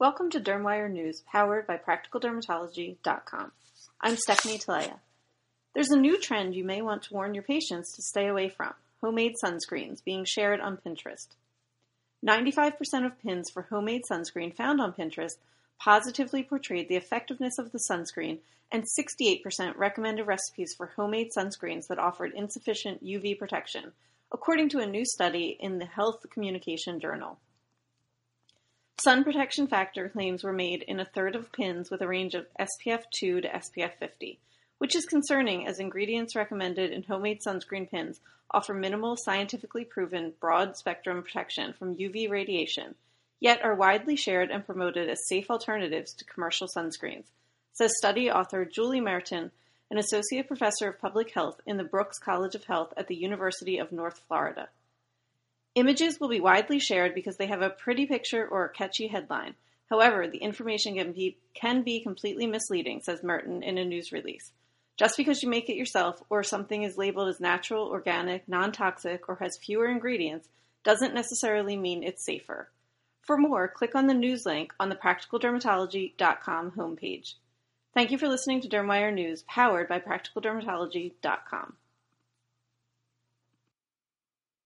Welcome to Dermwire News, powered by PracticalDermatology.com. I'm Stephanie Talea. There's a new trend you may want to warn your patients to stay away from homemade sunscreens being shared on Pinterest. 95% of pins for homemade sunscreen found on Pinterest positively portrayed the effectiveness of the sunscreen, and 68% recommended recipes for homemade sunscreens that offered insufficient UV protection, according to a new study in the Health Communication Journal. Sun protection factor claims were made in a third of pins with a range of SPF 2 to SPF 50, which is concerning as ingredients recommended in homemade sunscreen pins offer minimal scientifically proven broad spectrum protection from UV radiation, yet are widely shared and promoted as safe alternatives to commercial sunscreens, says study author Julie Merten, an associate professor of public health in the Brooks College of Health at the University of North Florida. Images will be widely shared because they have a pretty picture or a catchy headline. However, the information can be, can be completely misleading, says Merten in a news release. Just because you make it yourself or something is labeled as natural, organic, non toxic, or has fewer ingredients doesn't necessarily mean it's safer. For more, click on the news link on the practicaldermatology.com homepage. Thank you for listening to Dermwire News, powered by practicaldermatology.com.